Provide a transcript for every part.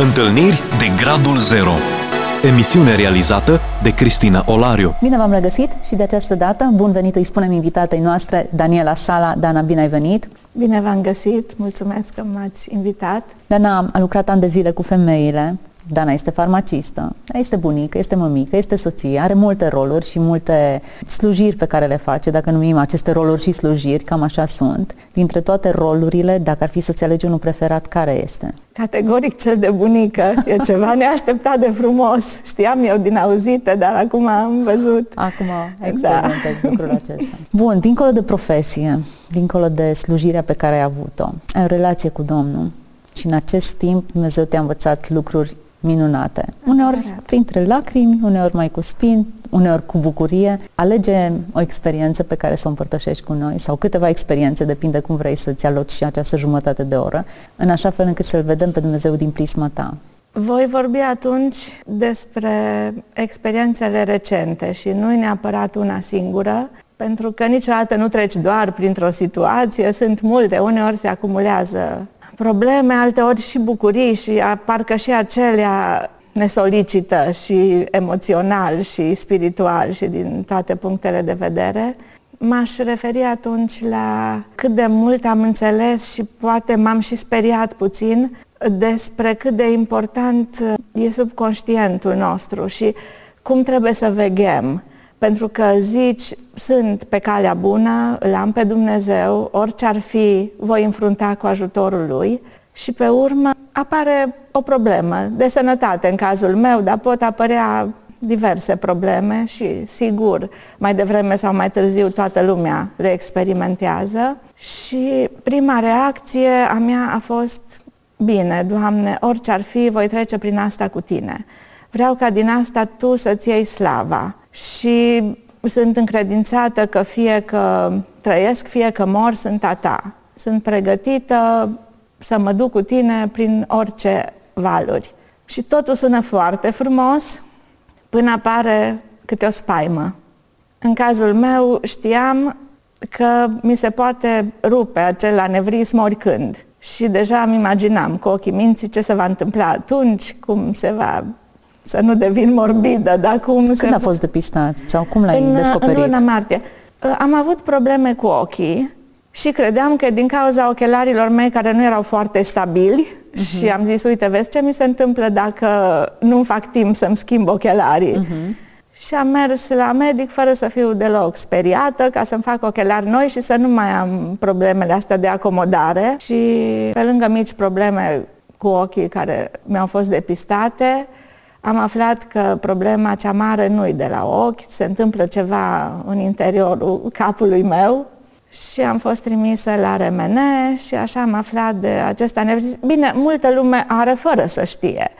Întâlniri de Gradul Zero Emisiune realizată de Cristina Olariu Bine v-am regăsit și de această dată bun venit îi spunem invitatei noastre Daniela Sala. Dana, bine ai venit! Bine v-am găsit, mulțumesc că m-ați invitat. Dana a lucrat ani de zile cu femeile, Dana este farmacistă, este bunică, este mămică, este soție, are multe roluri și multe slujiri pe care le face, dacă numim aceste roluri și slujiri, cam așa sunt. Dintre toate rolurile, dacă ar fi să-ți alegi unul preferat, care este? Categoric cel de bunică. E ceva neașteptat de frumos. Știam eu din auzite, dar acum am văzut. Acum experimentez da. lucrul acesta. Bun, dincolo de profesie, dincolo de slujirea pe care ai avut-o, ai o relație cu Domnul și în acest timp Dumnezeu te-a învățat lucruri minunate. Uneori printre lacrimi, uneori mai cu spin, uneori cu bucurie. Alege o experiență pe care să o împărtășești cu noi sau câteva experiențe, depinde cum vrei să-ți aloci și această jumătate de oră, în așa fel încât să-L vedem pe Dumnezeu din prisma ta. Voi vorbi atunci despre experiențele recente și nu neapărat una singură, pentru că niciodată nu treci doar printr-o situație, sunt multe, uneori se acumulează probleme, alteori și bucurii și parcă și acelea ne solicită și emoțional și spiritual și din toate punctele de vedere. M-aș referi atunci la cât de mult am înțeles și poate m-am și speriat puțin despre cât de important e subconștientul nostru și cum trebuie să veghem pentru că zici, sunt pe calea bună, îl am pe Dumnezeu, orice ar fi, voi înfrunta cu ajutorul Lui. Și pe urmă apare o problemă de sănătate în cazul meu, dar pot apărea diverse probleme și sigur mai devreme sau mai târziu toată lumea le experimentează. Și prima reacție a mea a fost bine, Doamne, orice ar fi, voi trece prin asta cu Tine. Vreau ca din asta Tu să-ți iei slava și sunt încredințată că fie că trăiesc, fie că mor, sunt a ta. Sunt pregătită să mă duc cu tine prin orice valuri. Și totul sună foarte frumos până apare câte o spaimă. În cazul meu știam că mi se poate rupe acel anevrism oricând. Și deja îmi imaginam cu ochii minții ce se va întâmpla atunci, cum se va să nu devin morbidă. Dar cum Când se... a fost depistat sau cum l-ai în, descoperit? În luna martie. Uh, am avut probleme cu ochii și credeam că din cauza ochelarilor mei care nu erau foarte stabili uh-huh. și am zis, uite, vezi ce mi se întâmplă dacă nu fac timp să-mi schimb ochelarii. Uh-huh. Și am mers la medic fără să fiu deloc speriată ca să-mi fac ochelari noi și să nu mai am problemele astea de acomodare. Și pe lângă mici probleme cu ochii care mi-au fost depistate, am aflat că problema cea mare nu-i de la ochi, se întâmplă ceva în interiorul capului meu și am fost trimisă la RMN și așa am aflat de acest anevrism. Bine, multă lume are fără să știe,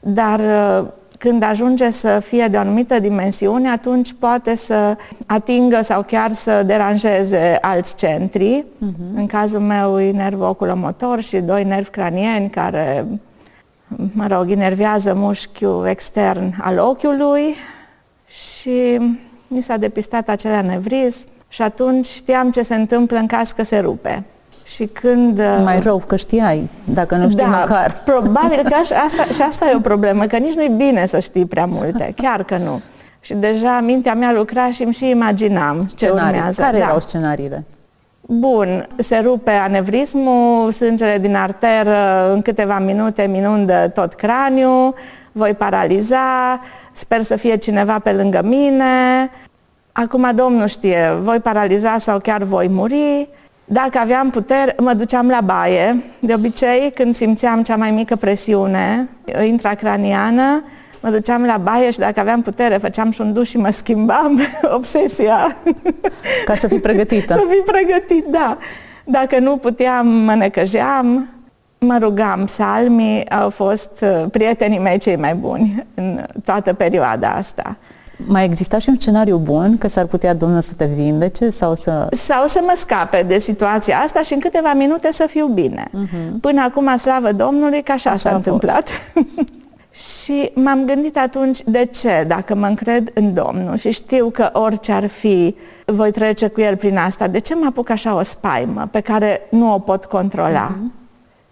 dar uh, când ajunge să fie de o anumită dimensiune, atunci poate să atingă sau chiar să deranjeze alți centri. Uh-huh. În cazul meu e nervul oculomotor și doi nervi cranieni care mă rog, inervează mușchiul extern al ochiului și mi s-a depistat acel anevrism și atunci știam ce se întâmplă în caz că se rupe. Și când... Mai rău că știai, dacă nu știi da, măcar. probabil că asta, și asta e o problemă, că nici nu-i bine să știi prea multe, chiar că nu. Și deja mintea mea lucra și îmi și imaginam Scenarii. ce urmează. Care da. erau scenariile? Bun, se rupe anevrismul, sângele din arteră în câteva minute minundă tot craniul, voi paraliza, sper să fie cineva pe lângă mine. Acum Domnul știe, voi paraliza sau chiar voi muri. Dacă aveam putere, mă duceam la baie. De obicei, când simțeam cea mai mică presiune intracraniană, mă duceam la baie și dacă aveam putere, făceam și un duș și mă schimbam. Obsesia. Ca să fii pregătită. să fii pregătit, da. Dacă nu puteam, mă necăjeam, mă rugam. Psalmii au fost uh, prietenii mei cei mai buni în toată perioada asta. Mai exista și un scenariu bun că s-ar putea Domnul să te vindece sau să... Sau să mă scape de situația asta și în câteva minute să fiu bine. Uh-huh. Până acum, slavă Domnului, că așa, așa s-a întâmplat. Și m-am gândit atunci, de ce, dacă mă încred în Domnul și știu că orice ar fi, voi trece cu El prin asta, de ce mă apuc așa o spaimă pe care nu o pot controla? Mm-hmm.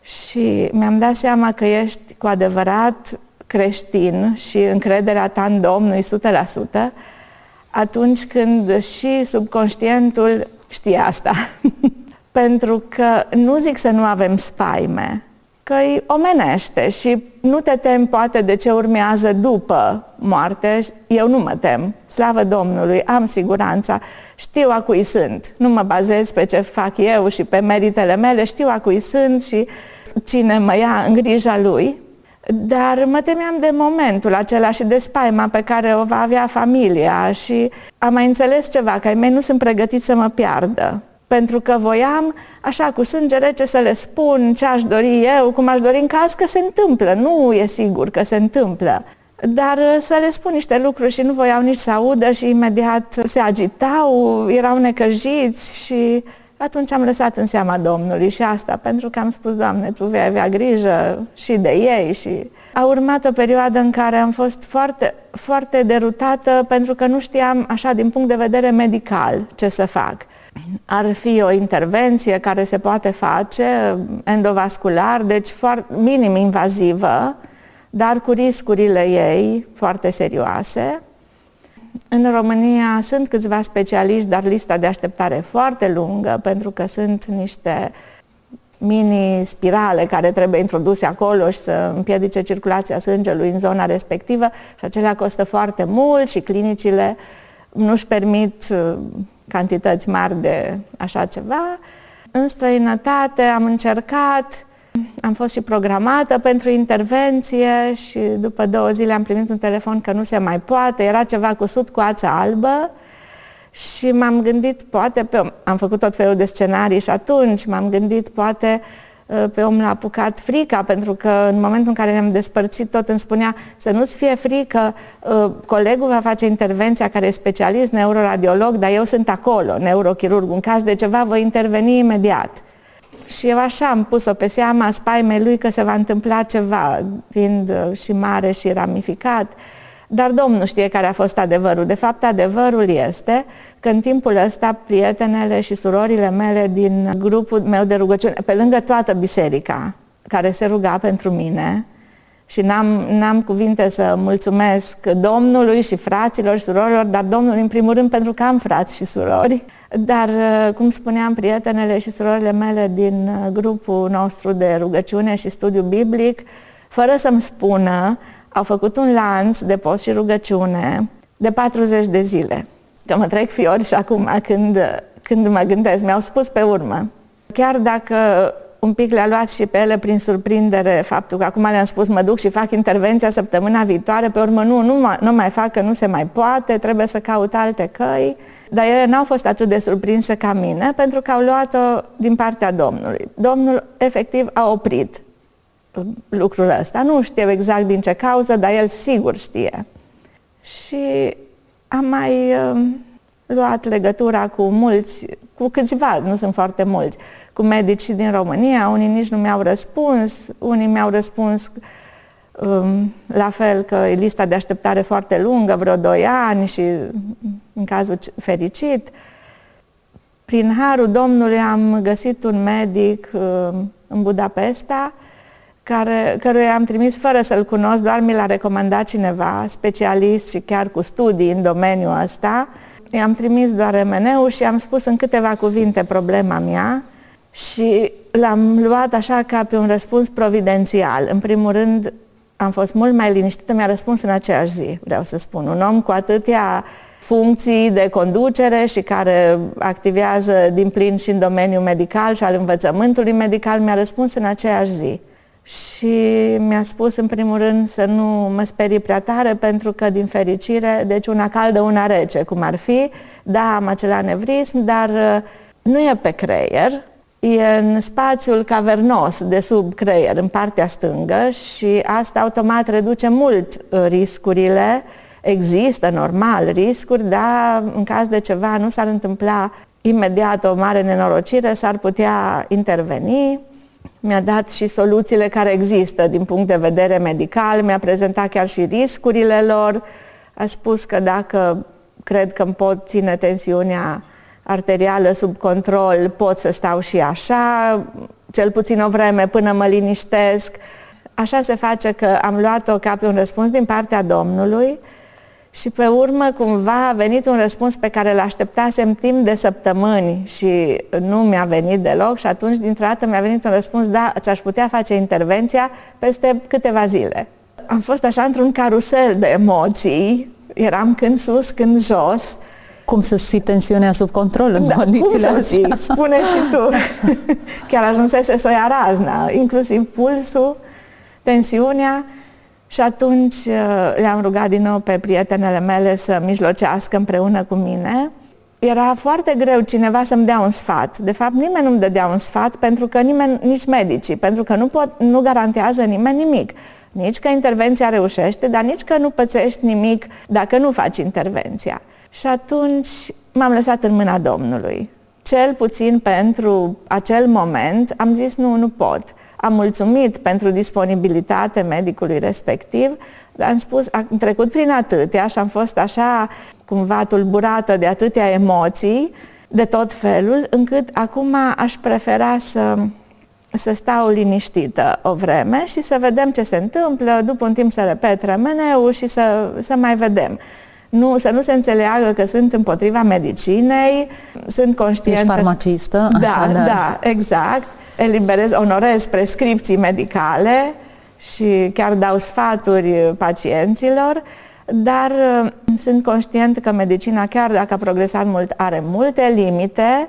Și mi-am dat seama că ești cu adevărat creștin și încrederea ta în Domnul 100%, atunci când și subconștientul știe asta. Pentru că nu zic să nu avem spaime, că îi omenește și nu te tem poate de ce urmează după moarte. Eu nu mă tem, slavă Domnului, am siguranța, știu a cui sunt. Nu mă bazez pe ce fac eu și pe meritele mele, știu a cui sunt și cine mă ia în grija lui. Dar mă temeam de momentul acela și de spaima pe care o va avea familia și am mai înțeles ceva, că ai mei nu sunt pregătiți să mă piardă pentru că voiam, așa, cu sânge rece să le spun ce aș dori eu, cum aș dori în caz că se întâmplă. Nu e sigur că se întâmplă. Dar uh, să le spun niște lucruri și nu voiau nici să audă și imediat se agitau, erau necăjiți și atunci am lăsat în seama Domnului și asta pentru că am spus, Doamne, Tu vei avea grijă și de ei și a urmat o perioadă în care am fost foarte, foarte derutată pentru că nu știam, așa, din punct de vedere medical, ce să fac ar fi o intervenție care se poate face endovascular, deci foarte, minim invazivă, dar cu riscurile ei foarte serioase. În România sunt câțiva specialiști, dar lista de așteptare e foarte lungă, pentru că sunt niște mini-spirale care trebuie introduse acolo și să împiedice circulația sângelui în zona respectivă și acelea costă foarte mult și clinicile nu-și permit cantități mari de așa ceva. În străinătate am încercat, am fost și programată pentru intervenție și după două zile am primit un telefon că nu se mai poate, era ceva cusut cu ață albă și m-am gândit, poate, pe, am făcut tot felul de scenarii și atunci m-am gândit, poate Uh, pe om l-a apucat frica, pentru că în momentul în care ne-am despărțit tot îmi spunea să nu-ți fie frică, uh, colegul va face intervenția care e specialist, neuroradiolog, dar eu sunt acolo, neurochirurg, în caz de ceva voi interveni imediat. Și eu așa am pus-o pe seama spaimei lui că se va întâmpla ceva, fiind uh, și mare și ramificat. Dar Domnul știe care a fost adevărul. De fapt, adevărul este că în timpul ăsta prietenele și surorile mele din grupul meu de rugăciune, pe lângă toată biserica care se ruga pentru mine, și n-am, n-am cuvinte să mulțumesc Domnului și fraților și surorilor, dar Domnului în primul rând pentru că am frați și surori. Dar, cum spuneam, prietenele și surorile mele din grupul nostru de rugăciune și studiu biblic, fără să-mi spună, au făcut un lanț de post și rugăciune de 40 de zile. Că mă trec fiori și acum când, când mă gândesc, mi-au spus pe urmă. Chiar dacă un pic le-a luat și pe ele prin surprindere faptul că acum le-am spus mă duc și fac intervenția săptămâna viitoare, pe urmă nu, nu, nu mai fac, că nu se mai poate, trebuie să caut alte căi. Dar ele n-au fost atât de surprinse ca mine, pentru că au luat-o din partea Domnului. Domnul efectiv a oprit lucrul ăsta. Nu știu exact din ce cauză, dar el sigur știe. Și am mai uh, luat legătura cu mulți, cu câțiva, nu sunt foarte mulți, cu medici din România, unii nici nu mi-au răspuns, unii mi-au răspuns um, la fel că e lista de așteptare foarte lungă, vreo 2 ani și în cazul fericit. Prin harul Domnului am găsit un medic um, în Budapesta care, căruia am trimis fără să-l cunosc, doar mi l-a recomandat cineva, specialist și chiar cu studii în domeniul ăsta. I-am trimis doar mn și am spus în câteva cuvinte problema mea și l-am luat așa ca pe un răspuns providențial. În primul rând, am fost mult mai liniștită, mi-a răspuns în aceeași zi, vreau să spun. Un om cu atâtea funcții de conducere și care activează din plin și în domeniul medical și al învățământului medical, mi-a răspuns în aceeași zi și mi-a spus în primul rând să nu mă sperii prea tare pentru că din fericire, deci una caldă, una rece, cum ar fi, da, am acel anevrism, dar uh, nu e pe creier, e în spațiul cavernos de sub creier, în partea stângă și asta automat reduce mult uh, riscurile. Există, normal, riscuri, dar în caz de ceva nu s-ar întâmpla imediat o mare nenorocire, s-ar putea interveni mi-a dat și soluțiile care există din punct de vedere medical, mi-a prezentat chiar și riscurile lor, a spus că dacă cred că îmi pot ține tensiunea arterială sub control, pot să stau și așa, cel puțin o vreme până mă liniștesc. așa se face că am luat-o ca pe un răspuns din partea Domnului și pe urmă cumva a venit un răspuns pe care îl așteptasem timp de săptămâni și nu mi-a venit deloc și atunci dintr-o dată mi-a venit un răspuns, da, ți-aș putea face intervenția peste câteva zile. Am fost așa într-un carusel de emoții, eram când sus, când jos, cum să ții tensiunea sub control în da, condițiile cum să ții? Spune și tu. Chiar ajunsese să o ia razna, inclusiv pulsul, tensiunea. Și atunci uh, le-am rugat din nou pe prietenele mele să mijlocească împreună cu mine. Era foarte greu cineva să-mi dea un sfat. De fapt, nimeni nu-mi dădea un sfat pentru că nimeni, nici medicii, pentru că nu, pot, nu garantează nimeni nimic. Nici că intervenția reușește, dar nici că nu pățești nimic dacă nu faci intervenția. Și atunci m-am lăsat în mâna Domnului. Cel puțin pentru acel moment am zis nu, nu pot. Am mulțumit pentru disponibilitate medicului respectiv, dar am spus, am trecut prin atâtea și am fost așa cumva tulburată de atâtea emoții, de tot felul, încât acum aș prefera să, să stau liniștită o vreme și să vedem ce se întâmplă, după un timp să repet remeneu și să, să mai vedem nu, să nu se înțeleagă că sunt împotriva medicinei, sunt conștientă... Ești farmacistă? Da, Așadar. da, exact. Eliberez, onorez prescripții medicale și chiar dau sfaturi pacienților, dar uh, sunt conștient că medicina, chiar dacă a progresat mult, are multe limite.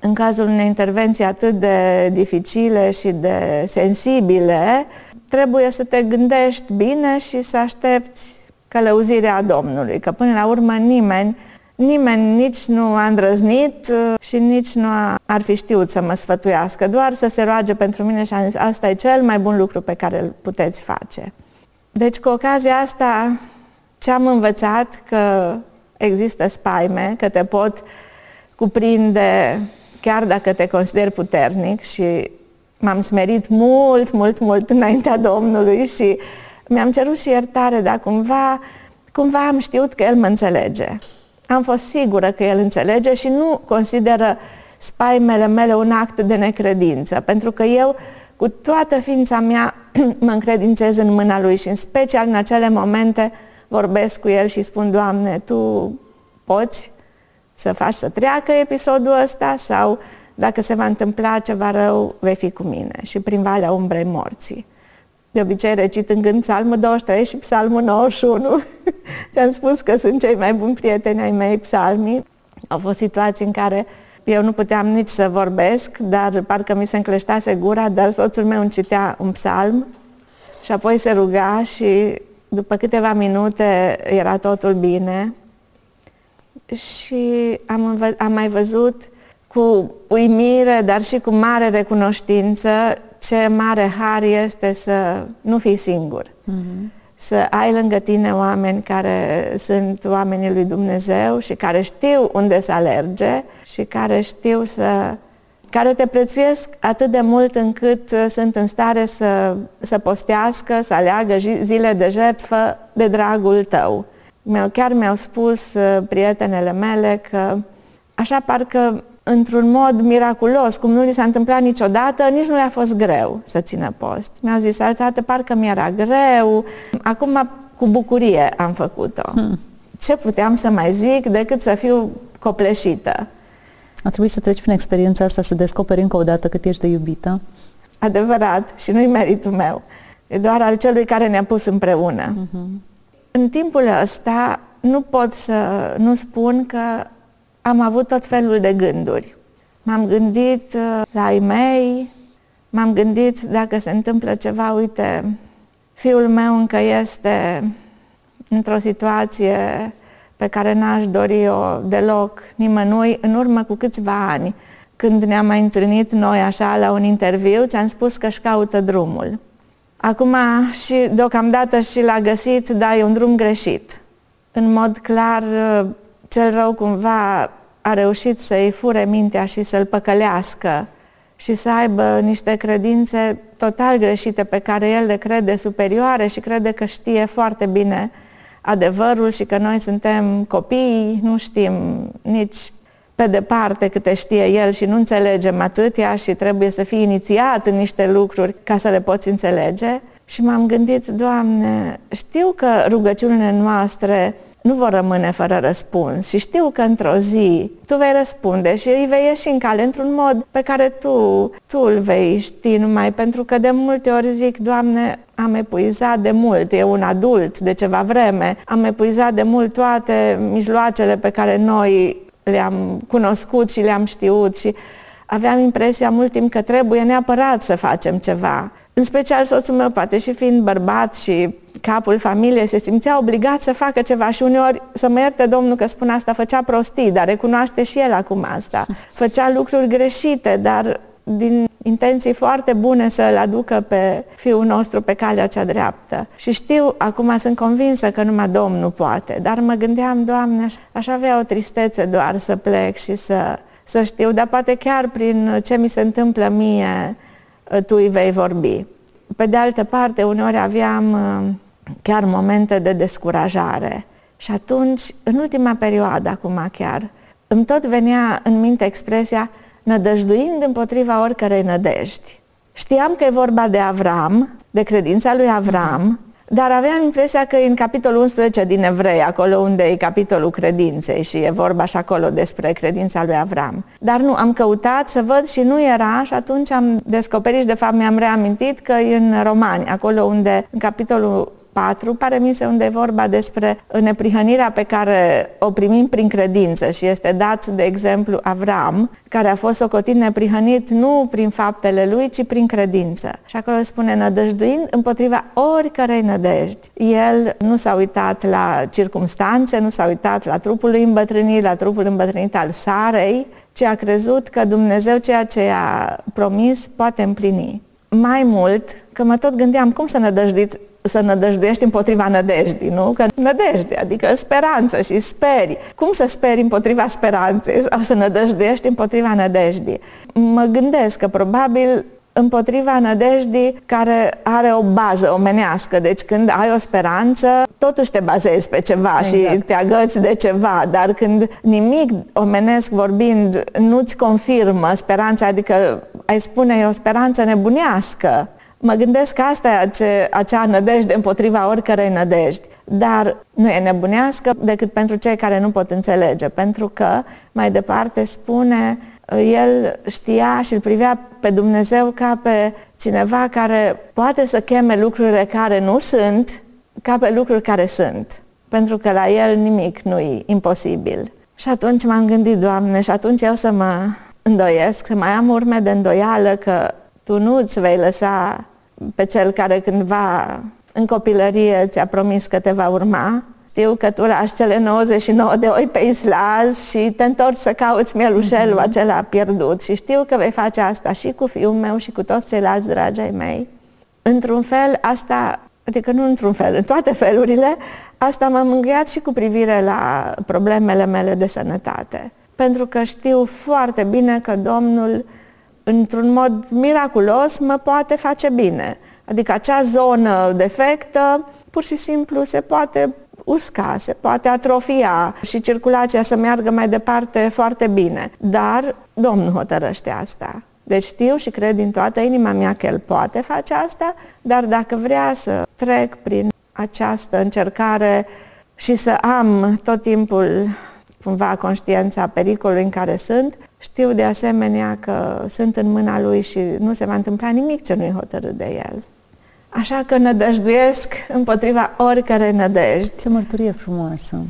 În cazul unei intervenții atât de dificile și de sensibile, trebuie să te gândești bine și să aștepți călăuzirea Domnului, că până la urmă nimeni, nimeni nici nu a îndrăznit uh, și nici nu a, ar fi știut să mă sfătuiască, doar să se roage pentru mine și am zis, asta e cel mai bun lucru pe care îl puteți face. Deci cu ocazia asta ce am învățat că există spaime, că te pot cuprinde chiar dacă te consideri puternic și m-am smerit mult, mult, mult înaintea Domnului și mi-am cerut și iertare, dar cumva, cumva am știut că el mă înțelege. Am fost sigură că el înțelege și nu consideră spaimele mele un act de necredință, pentru că eu cu toată ființa mea mă încredințez în mâna lui și în special în acele momente vorbesc cu el și spun, Doamne, Tu poți să faci să treacă episodul ăsta sau dacă se va întâmpla ceva rău, vei fi cu mine și prin valea umbrei morții. De obicei recit în gând psalmul 23 și psalmul 91. Ți-am spus că sunt cei mai buni prieteni ai mei psalmii. Au fost situații în care eu nu puteam nici să vorbesc, dar parcă mi se încleștase gura, dar soțul meu îmi citea un psalm și apoi se ruga și după câteva minute era totul bine. Și am, am mai văzut cu uimire, dar și cu mare recunoștință ce mare har este să nu fii singur. Mm-hmm. Să ai lângă tine oameni care sunt oamenii lui Dumnezeu și care știu unde să alerge și care știu să care te prețuiesc atât de mult încât uh, sunt în stare să, să postească, să aleagă zile de jertfă de dragul tău. Chiar mi-au spus uh, prietenele mele că așa parcă într-un mod miraculos, cum nu li s-a întâmplat niciodată, nici nu le-a fost greu să țină post. Mi-au zis, altă parcă mi-era greu, acum cu bucurie am făcut-o. Hmm. Ce puteam să mai zic decât să fiu copleșită? A trebuit să treci prin experiența asta, să descoperi încă o dată cât ești de iubită? Adevărat, și nu-i meritul meu. E doar al celui care ne-a pus împreună. Uh-huh. În timpul ăsta nu pot să nu spun că am avut tot felul de gânduri. M-am gândit uh, la ei mei, m-am gândit dacă se întâmplă ceva, uite, fiul meu încă este într-o situație pe care n-aș dori-o deloc nimănui în urmă cu câțiva ani. Când ne-am mai întâlnit noi așa la un interviu, ți-am spus că își caută drumul. Acum și deocamdată și l-a găsit, dar e un drum greșit. În mod clar, uh, cel rău cumva a reușit să-i fure mintea și să-l păcălească și să aibă niște credințe total greșite pe care el le crede superioare și crede că știe foarte bine adevărul și că noi suntem copii, nu știm nici pe departe câte știe el și nu înțelegem atâtea și trebuie să fii inițiat în niște lucruri ca să le poți înțelege. Și m-am gândit, Doamne, știu că rugăciunile noastre nu vor rămâne fără răspuns și știu că într-o zi tu vei răspunde și îi vei ieși în cale într-un mod pe care tu, tu îl vei ști numai pentru că de multe ori zic, Doamne, am epuizat de mult, e un adult de ceva vreme, am epuizat de mult toate mijloacele pe care noi le-am cunoscut și le-am știut și aveam impresia mult timp că trebuie neapărat să facem ceva. În special soțul meu, poate și fiind bărbat și capul familiei, se simțea obligat să facă ceva și uneori, să mă ierte Domnul că spun asta, făcea prostii, dar recunoaște și el acum asta. Făcea lucruri greșite, dar din intenții foarte bune să-l aducă pe fiul nostru pe calea cea dreaptă. Și știu, acum sunt convinsă că numai Domnul poate, dar mă gândeam, Doamne, aș avea o tristețe doar să plec și să, să știu, dar poate chiar prin ce mi se întâmplă mie, tu îi vei vorbi. Pe de altă parte, uneori aveam chiar momente de descurajare. Și atunci, în ultima perioadă, acum chiar, îmi tot venea în minte expresia nădăjduind împotriva oricărei nădejdi. Știam că e vorba de Avram, de credința lui Avram, dar aveam impresia că în capitolul 11 din Evrei, acolo unde e capitolul credinței și e vorba și acolo despre credința lui Avram. Dar nu, am căutat să văd și nu era și atunci am descoperit și de fapt mi-am reamintit că în Romani, acolo unde în capitolul 4, pare mi se unde e vorba despre neprihănirea pe care o primim prin credință și este dat, de exemplu, Avram, care a fost socotit neprihănit nu prin faptele lui, ci prin credință. Și acolo spune, nădăjduind împotriva oricărei nădejdi. El nu s-a uitat la circumstanțe, nu s-a uitat la trupul lui îmbătrânit, la trupul îmbătrânit al Sarei, ci a crezut că Dumnezeu ceea ce a promis poate împlini. Mai mult, că mă tot gândeam cum să nădăjduiți să nădăjduiești împotriva nădejdii, nu? Că nădejde, adică speranță și speri. Cum să speri împotriva speranței sau să nădăjduiești împotriva nădejdii? Mă gândesc că probabil împotriva nădejdii care are o bază omenească. Deci când ai o speranță, totuși te bazezi pe ceva exact. și te agăți de ceva, dar când nimic omenesc vorbind nu-ți confirmă speranța, adică ai spune e o speranță nebunească, Mă gândesc că asta e ace, acea nădejde împotriva oricărei nădejdi, dar nu e nebunească decât pentru cei care nu pot înțelege, pentru că mai departe spune el știa și îl privea pe Dumnezeu ca pe cineva care poate să cheme lucrurile care nu sunt ca pe lucruri care sunt, pentru că la el nimic nu e imposibil. Și atunci m-am gândit, Doamne, și atunci eu să mă îndoiesc, să mai am urme de îndoială că Tu nu îți vei lăsa pe cel care cândva în copilărie ți-a promis că te va urma. Știu că tu lași cele 99 de oi pe islaz și te întorci să cauți mielușelul mm-hmm. acela pierdut și știu că vei face asta și cu fiul meu și cu toți ceilalți dragii mei. Într-un fel, asta, adică nu într-un fel, în toate felurile, asta m-a mângâiat și cu privire la problemele mele de sănătate. Pentru că știu foarte bine că Domnul într-un mod miraculos, mă poate face bine. Adică acea zonă defectă pur și simplu se poate usca, se poate atrofia și circulația să meargă mai departe foarte bine. Dar Domnul hotărăște asta. Deci știu și cred din toată inima mea că El poate face asta, dar dacă vrea să trec prin această încercare și să am tot timpul cumva conștiența pericolului în care sunt, știu de asemenea că sunt în mâna lui și nu se va întâmpla nimic ce nu-i hotărât de el. Așa că nădăjduiesc împotriva oricare nădejdi. Ce mărturie frumoasă!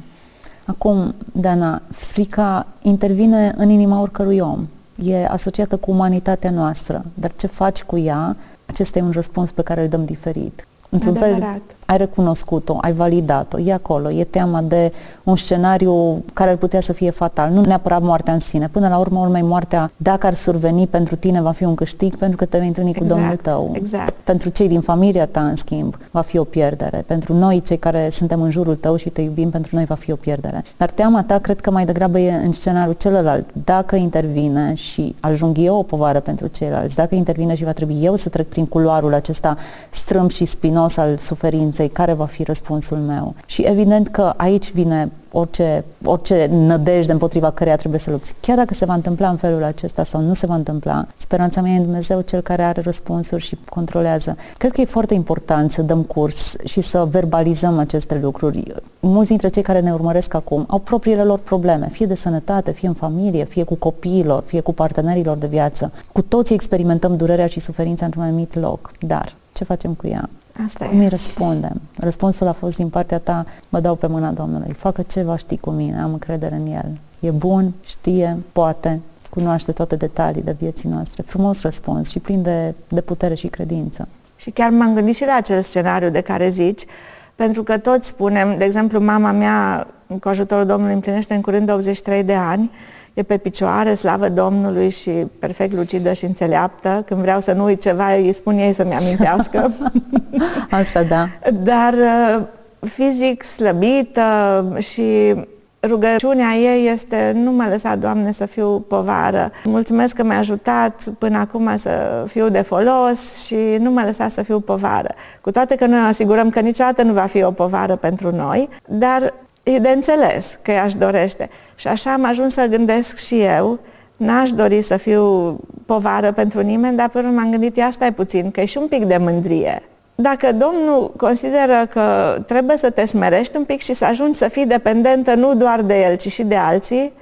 Acum, Dana, frica intervine în inima oricărui om. E asociată cu umanitatea noastră, dar ce faci cu ea, acesta e un răspuns pe care îl dăm diferit. Într-un Adevărat. fel, ai recunoscut-o, ai validat-o, e acolo, e teama de un scenariu care ar putea să fie fatal, nu neapărat moartea în sine. Până la urmă, urmei, moartea, dacă ar surveni pentru tine, va fi un câștig pentru că te vei întâlni exact, cu Domnul tău. Exact. Pentru cei din familia ta, în schimb, va fi o pierdere. Pentru noi, cei care suntem în jurul tău și te iubim, pentru noi va fi o pierdere. Dar teama ta, cred că mai degrabă e în scenariul celălalt. Dacă intervine și ajung eu o povară pentru ceilalți, dacă intervine și va trebui eu să trec prin culoarul acesta strâmb și spinos spinos al suferinței, care va fi răspunsul meu? Și evident că aici vine orice, orice nădejde împotriva căreia trebuie să lupți. Chiar dacă se va întâmpla în felul acesta sau nu se va întâmpla, speranța mea e în Dumnezeu cel care are răspunsuri și controlează. Cred că e foarte important să dăm curs și să verbalizăm aceste lucruri. Mulți dintre cei care ne urmăresc acum au propriile lor probleme, fie de sănătate, fie în familie, fie cu copiilor, fie cu partenerilor de viață. Cu toții experimentăm durerea și suferința într-un anumit loc, dar ce facem cu ea? Asta Cum e. îi răspundem? Răspunsul a fost din partea ta, mă dau pe mâna Domnului. Facă ce va ști cu mine, am încredere în El. E bun, știe, poate, cunoaște toate detaliile vieții noastre. Frumos răspuns și plin de, de putere și credință. Și chiar m-am gândit și la acel scenariu de care zici, pentru că toți spunem, de exemplu, mama mea, cu ajutorul Domnului, împlinește în curând 83 de ani, e pe picioare, slavă Domnului și perfect lucidă și înțeleaptă. Când vreau să nu uit ceva, îi spun ei să-mi amintească. Asta da. Dar uh, fizic slăbită și rugăciunea ei este nu mă lăsa, Doamne, să fiu povară. Mulțumesc că mi-a ajutat până acum să fiu de folos și nu mă lăsa să fiu povară. Cu toate că noi asigurăm că niciodată nu va fi o povară pentru noi, dar e de înțeles că ea își dorește. Și așa am ajuns să gândesc și eu, n-aș dori să fiu povară pentru nimeni, dar pe urmă m-am gândit, ia stai puțin, că e și un pic de mândrie. Dacă Domnul consideră că trebuie să te smerești un pic și să ajungi să fii dependentă nu doar de El, ci și de alții,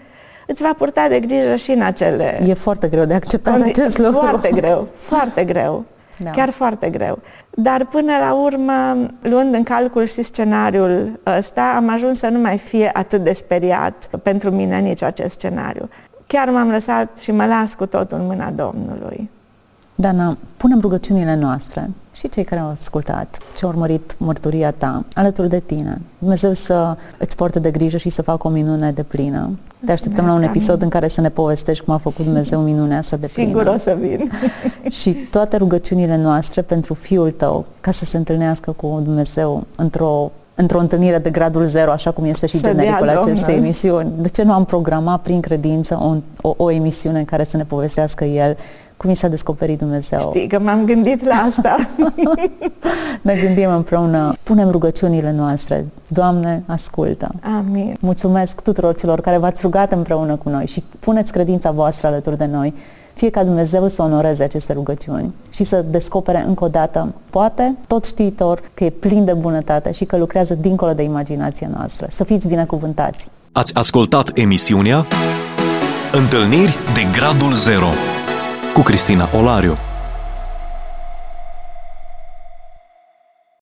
îți va purta de grijă și în acele... E foarte greu de acceptat acest lucru. Foarte greu, foarte greu. Da. Chiar foarte greu. Dar până la urmă, luând în calcul și scenariul ăsta, am ajuns să nu mai fie atât de speriat pentru mine nici acest scenariu. Chiar m-am lăsat și mă las cu totul în mâna Domnului. Dana, punem rugăciunile noastre și cei care au ascultat, ce au urmărit mărturia ta, alături de tine. Dumnezeu să îți poarte de grijă și să facă o minune de plină. Te așteptăm la un Mulțumesc, episod amin. în care să ne povestești cum a făcut Dumnezeu minunea să de plină. Sigur o să vin. și toate rugăciunile noastre pentru Fiul tău, ca să se întâlnească cu Dumnezeu într-o într-o întâlnire de gradul zero, așa cum este și Să dea genericul acestei Domnul. emisiuni. De ce nu am programat prin credință o, o, o emisiune în care să ne povestească El cum i s-a descoperit Dumnezeu? Știi că m-am gândit la asta. Ne gândim împreună, punem rugăciunile noastre. Doamne, ascultă! Amin. Mulțumesc tuturor celor care v-ați rugat împreună cu noi și puneți credința voastră alături de noi. Fie ca Dumnezeu să onoreze aceste rugăciuni și să descopere încă o dată, poate, tot știitor, că e plin de bunătate și că lucrează dincolo de imaginația noastră. Să fiți binecuvântați! Ați ascultat emisiunea Întâlniri de Gradul Zero ku Kristina Olarju.